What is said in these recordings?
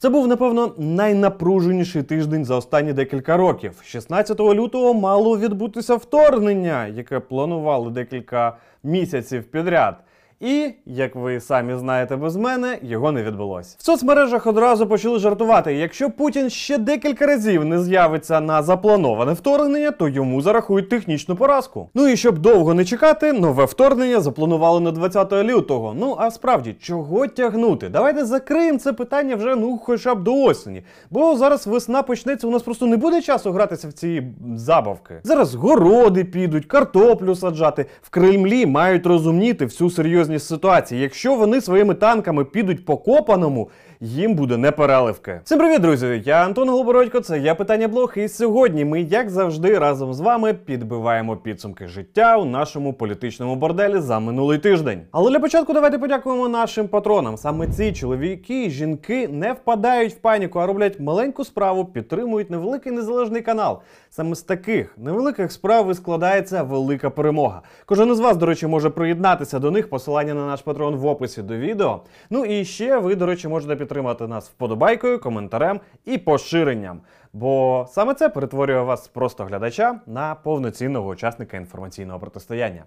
Це був напевно найнапруженіший тиждень за останні декілька років. 16 лютого мало відбутися вторгнення, яке планували декілька місяців підряд. І, як ви самі знаєте без мене, його не відбулося. В соцмережах одразу почали жартувати: якщо Путін ще декілька разів не з'явиться на заплановане вторгнення, то йому зарахують технічну поразку. Ну і щоб довго не чекати, нове вторгнення запланували на 20 лютого. Ну а справді, чого тягнути? Давайте закриємо це питання вже ну хоча б до осені. Бо зараз весна почнеться, у нас просто не буде часу гратися в ці забавки. Зараз городи підуть, картоплю саджати. В Кремлі мають розумніти всю серйозність ситуації. Якщо вони своїми танками підуть по копаному, їм буде не переливки. Всім привіт, друзі! Я Антон Голобородько, це я питання блог. І сьогодні ми, як завжди, разом з вами підбиваємо підсумки життя у нашому політичному борделі за минулий тиждень. Але для початку давайте подякуємо нашим патронам. Саме ці чоловіки і жінки не впадають в паніку, а роблять маленьку справу, підтримують невеликий незалежний канал. Саме з таких невеликих справ і складається велика перемога. Кожен із вас, до речі, може приєднатися до них. Посилання на наш патрон в описі до відео. Ну і ще ви, до речі, можете підтримати нас вподобайкою, коментарем і поширенням. Бо саме це перетворює вас з просто глядача на повноцінного учасника інформаційного протистояння.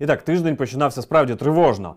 І так, тиждень починався справді тривожно.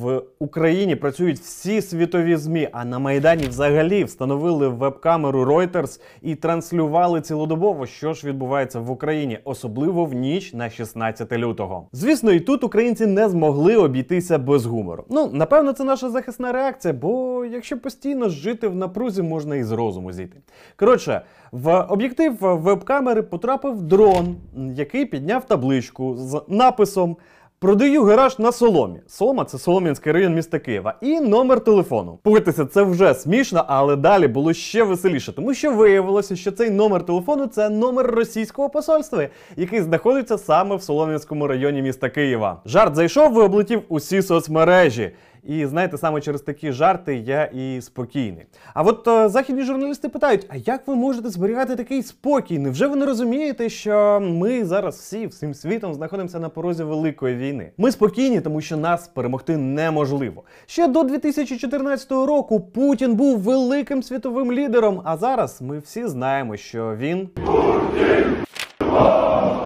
В Україні працюють всі світові ЗМІ, а на Майдані взагалі встановили веб-камеру Reuters і транслювали цілодобово, що ж відбувається в Україні, особливо в ніч на 16 лютого. Звісно, і тут українці не змогли обійтися без гумору. Ну, напевно, це наша захисна реакція, бо якщо постійно жити в напрузі, можна і з розуму зійти. Коротше, в об'єктив веб-камери потрапив дрон, який підняв табличку з написом. Продаю гараж на соломі. Солома це Солом'янський район міста Києва. І номер телефону. Погодьтеся, це вже смішно, але далі було ще веселіше, тому що виявилося, що цей номер телефону це номер російського посольства, який знаходиться саме в Солом'янському районі міста Києва. Жарт зайшов і облетів усі соцмережі. І знаєте, саме через такі жарти я і спокійний. А от е, західні журналісти питають: а як ви можете зберігати такий спокій? Невже ви не розумієте, що ми зараз всі всім світом знаходимося на порозі великої війни? Ми спокійні, тому що нас перемогти неможливо. Ще до 2014 року Путін був великим світовим лідером. А зараз ми всі знаємо, що він.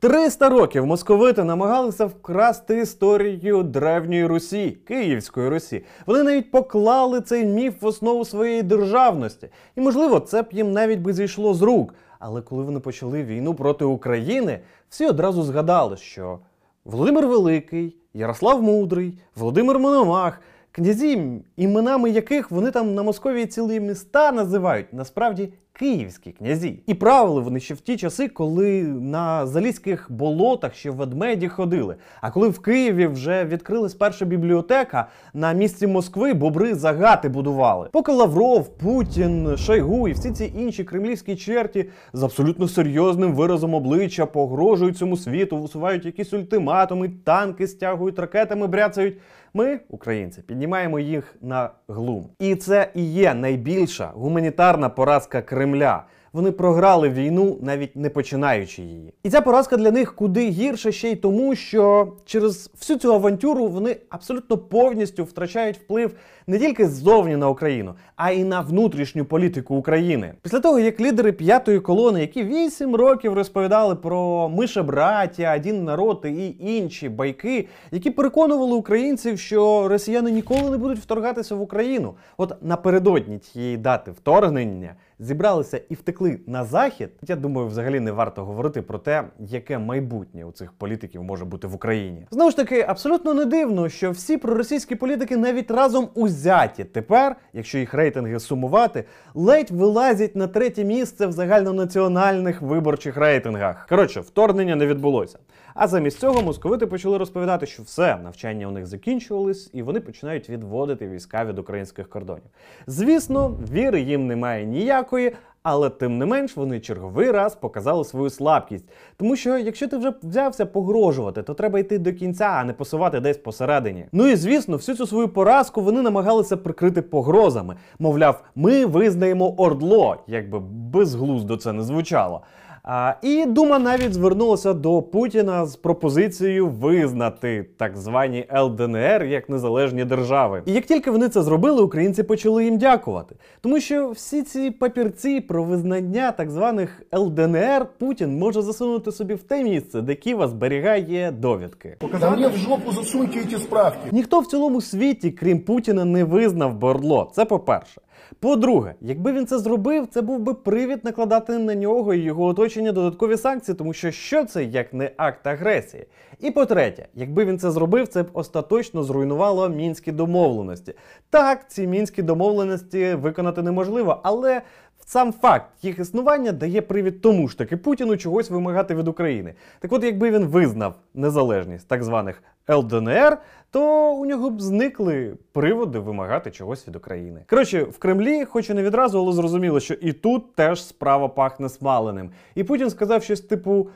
300 років московити намагалися вкрасти історію древньої Русі, Київської Русі. Вони навіть поклали цей міф в основу своєї державності. І, можливо, це б їм навіть би зійшло з рук. Але коли вони почали війну проти України, всі одразу згадали, що Володимир Великий, Ярослав Мудрий, Володимир Мономах, князі, іменами яких вони там на Московії цілі міста називають, насправді київські князі. І правили вони ще в ті часи, коли на залізьких болотах ще ведмеді ходили. А коли в Києві вже відкрилась перша бібліотека, на місці Москви бобри загати будували. Поки Лавров, Путін, Шойгу і всі ці інші кремлівські черті з абсолютно серйозним виразом обличчя погрожують цьому світу, висувають якісь ультиматуми, танки стягують ракетами, бряцають. Ми, українці, піднімаємо їх на глум. І це і є найбільша гуманітарна поразка Кремля. Вони програли війну, навіть не починаючи її. І ця поразка для них куди гірше ще й тому, що через всю цю авантюру вони абсолютно повністю втрачають вплив не тільки ззовні на Україну, а й на внутрішню політику України. Після того, як лідери п'ятої колони, які вісім років розповідали про мише браття, один народ і інші байки, які переконували українців, що росіяни ніколи не будуть вторгатися в Україну. От напередодні тієї дати вторгнення зібралися і втекли на захід. Я думаю, взагалі не варто говорити про те, яке майбутнє у цих політиків може бути в Україні. Знову ж таки, абсолютно не дивно, що всі проросійські політики навіть разом узяті тепер, якщо їх рейтинги сумувати, ледь вилазять на третє місце в загальнонаціональних виборчих рейтингах. Коротше, вторгнення не відбулося. А замість цього московити почали розповідати, що все навчання у них закінчувались, і вони починають відводити війська від українських кордонів. Звісно, віри їм немає ніякої. Але тим не менш вони черговий раз показали свою слабкість. Тому що якщо ти вже взявся погрожувати, то треба йти до кінця, а не посувати десь посередині. Ну і звісно, всю цю свою поразку вони намагалися прикрити погрозами. Мовляв, ми визнаємо ордло, якби безглуздо це не звучало. А, і Дума навіть звернулася до Путіна з пропозицією визнати так звані ЛДНР як незалежні держави. І як тільки вони це зробили, українці почали їм дякувати, тому що всі ці папірці про визнання так званих ЛДНР Путін може засунути собі в те місце, де Ківа зберігає довідки. Мне в жопу засуньте эти справки. Ніхто в цілому світі, крім Путіна, не визнав Бордло. Це по-перше. По-друге, якби він це зробив, це був би привід накладати на нього і його оточення додаткові санкції, тому що що це як не акт агресії. І по-третє, якби він це зробив, це б остаточно зруйнувало мінські домовленості. Так, ці мінські домовленості виконати неможливо, але сам факт їх існування дає привід тому ж таки Путіну чогось вимагати від України. Так от, якби він визнав незалежність так званих ЛДНР, то у нього б зникли приводи вимагати чогось від України. Коротше, в Кремлі, хоч і не відразу, але зрозуміло, що і тут теж справа пахне смаленим. І Путін сказав щось типу.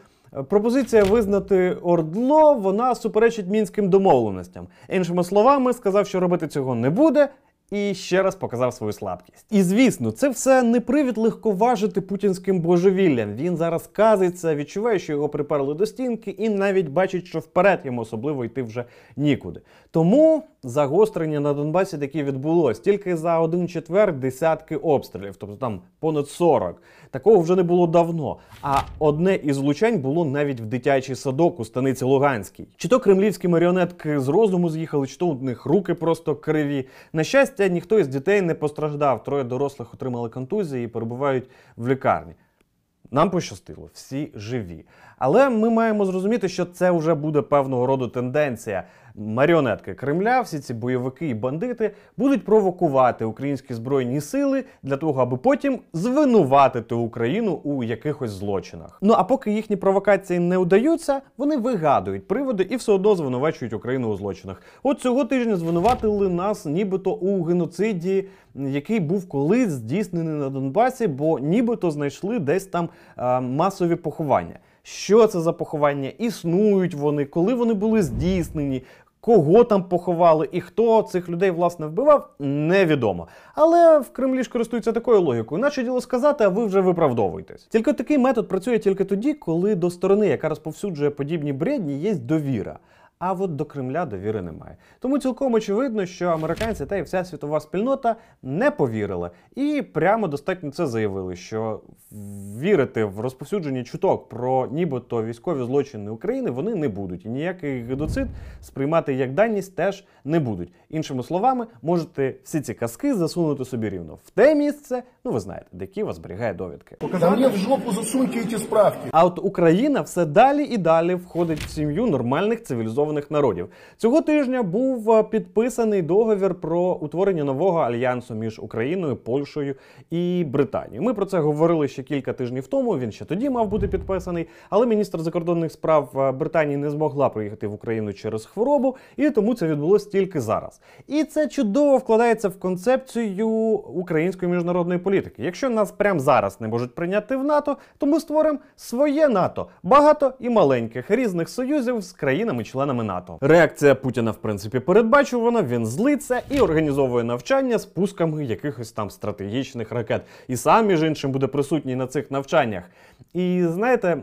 Пропозиція визнати Ордло вона суперечить мінським домовленостям. Іншими словами, сказав, що робити цього не буде, і ще раз показав свою слабкість. І звісно, це все не привід легковажити путінським божевіллям. Він зараз казиться, відчуває, що його приперли до стінки, і навіть бачить, що вперед йому особливо йти вже нікуди. Тому загострення на Донбасі таки відбулось тільки за один четвер десятки обстрілів, тобто там понад 40. Такого вже не було давно. А одне із влучань було навіть в дитячий садок у станиці Луганській. Чи то кремлівські маріонетки з розуму з'їхали, чи то у них руки просто криві. На щастя, ніхто із дітей не постраждав. Троє дорослих отримали контузії і перебувають в лікарні. Нам пощастило, всі живі. Але ми маємо зрозуміти, що це вже буде певного роду тенденція. Маріонетки Кремля, всі ці бойовики і бандити будуть провокувати українські збройні сили для того, аби потім звинуватити Україну у якихось злочинах. Ну а поки їхні провокації не удаються, вони вигадують приводи і все одно звинувачують Україну у злочинах. От цього тижня звинуватили нас, нібито у геноциді, який був колись здійснений на Донбасі, бо нібито знайшли десь там а, масові поховання. Що це за поховання? Існують вони, коли вони були здійснені, кого там поховали і хто цих людей власне вбивав, невідомо. Але в Кремлі ж користуються такою логікою, наче діло сказати, а ви вже виправдовуєтесь. Тільки такий метод працює тільки тоді, коли до сторони, яка розповсюджує подібні бредні, є довіра. А от до Кремля довіри немає. Тому цілком очевидно, що американці та й вся світова спільнота не повірили і прямо достатньо це заявили, що вірити в розповсюдження чуток про нібито військові злочини України вони не будуть. І ніякий гедоцид сприймати як даність теж не будуть. Іншими словами, можете всі ці казки засунути собі рівно в те місце, ну ви знаєте, де Києва зберігає довідки. Мне в жопу засуньте эти справки. А от Україна все далі і далі входить в сім'ю нормальних цивілізованих народів. Цього тижня був е, підписаний договір про утворення нового альянсу між Україною, Польщею і Британією. Ми про це говорили ще кілька тижнів тому. Він ще тоді мав бути підписаний, але міністр закордонних справ е, Британії не змогла приїхати в Україну через хворобу, і тому це відбулося тільки зараз. І це чудово вкладається в концепцію української міжнародної політики. Якщо нас прямо зараз не можуть прийняти в НАТО, то ми створимо своє НАТО багато і маленьких різних союзів з країнами-членами НАТО. Реакція Путіна, в принципі, передбачувана. Він злиться і організовує навчання з пусками якихось там стратегічних ракет. І сам, між іншим, буде присутній на цих навчаннях. І знаєте,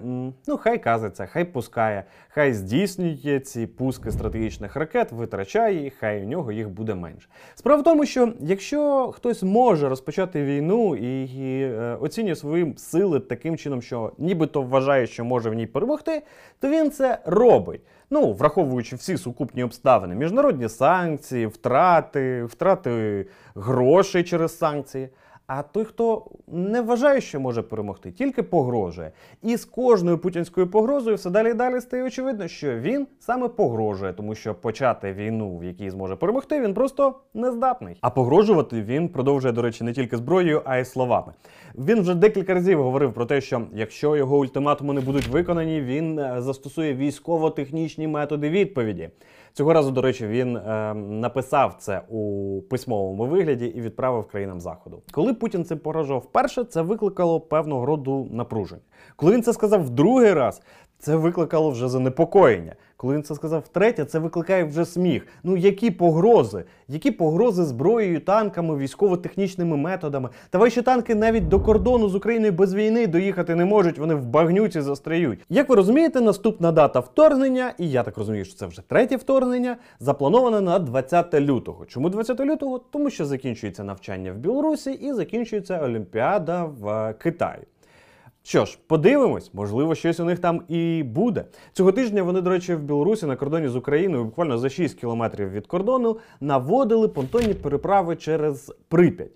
ну хай казиться, хай пускає, хай здійснює ці пуски стратегічних ракет, витрачає їх, хай у нього їх буде менше. Справа в тому, що якщо хтось може розпочати війну і, і е, оцінює свої сили таким чином, що нібито вважає, що може в ній перемогти, то він це робить. Ну, враховуючи всі сукупні обставини, міжнародні санкції, втрати, втрати грошей через санкції. А той, хто не вважає, що може перемогти, тільки погрожує. І з кожною путінською погрозою все далі і далі стає очевидно, що він саме погрожує, тому що почати війну, в якій зможе перемогти, він просто не здатний. А погрожувати він продовжує, до речі, не тільки зброєю, а й словами. Він вже декілька разів говорив про те, що якщо його ультиматуми не будуть виконані, він е, застосує військово-технічні методи відповіді. Цього разу, до речі, він е, написав це у письмовому вигляді і відправив країнам заходу. Коли Путін цим погрожував вперше, це викликало певного роду напруження. Коли він це сказав в другий раз, це викликало вже занепокоєння. Коли він це сказав втретє, це викликає вже сміх. Ну які погрози? Які погрози зброєю, танками, військово-технічними методами? Та ваші танки навіть до кордону з Україною без війни доїхати не можуть, вони в багнюці застряють. Як ви розумієте, наступна дата вторгнення, і я так розумію, що це вже третє вторгнення, запланована на 20 лютого. Чому 20 лютого? Тому що закінчується навчання в Білорусі і закінчується Олімпіада в Китаї. Що ж, подивимось, можливо, щось у них там і буде. Цього тижня вони, до речі, в Білорусі на кордоні з Україною, буквально за 6 кілометрів від кордону, наводили понтонні переправи через Прип'ять.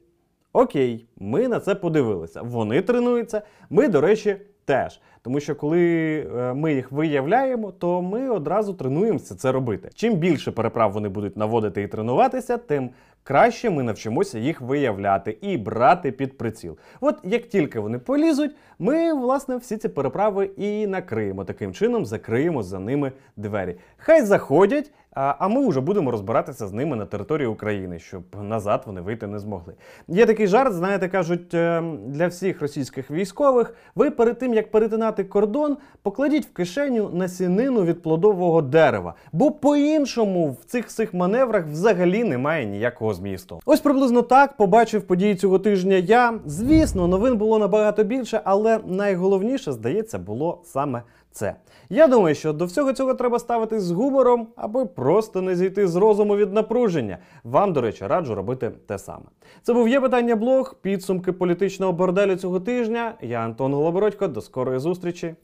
Окей, ми на це подивилися. Вони тренуються. Ми, до речі, теж. Тому що коли е, ми їх виявляємо, то ми одразу тренуємося це робити. Чим більше переправ вони будуть наводити і тренуватися, тим краще ми навчимося їх виявляти і брати під приціл. От як тільки вони полізуть, ми власне всі ці переправи і накриємо. Таким чином закриємо за ними двері. Хай заходять. А ми вже будемо розбиратися з ними на території України, щоб назад вони вийти не змогли. Є такий жарт, знаєте, кажуть е, для всіх російських військових: ви перед тим як перетинати кордон, покладіть в кишеню насінину від плодового дерева, бо по-іншому в цих всіх маневрах взагалі немає ніякого змісту. Ось приблизно так побачив події цього тижня. Я звісно, новин було набагато більше, але найголовніше, здається, було саме це. Я думаю, що до всього цього треба ставитись з гумором, аби просто не зійти з розуму від напруження. Вам, до речі, раджу робити те саме. Це був є питання блог, підсумки політичного борделю цього тижня. Я Антон Голобородько. До скорої зустрічі.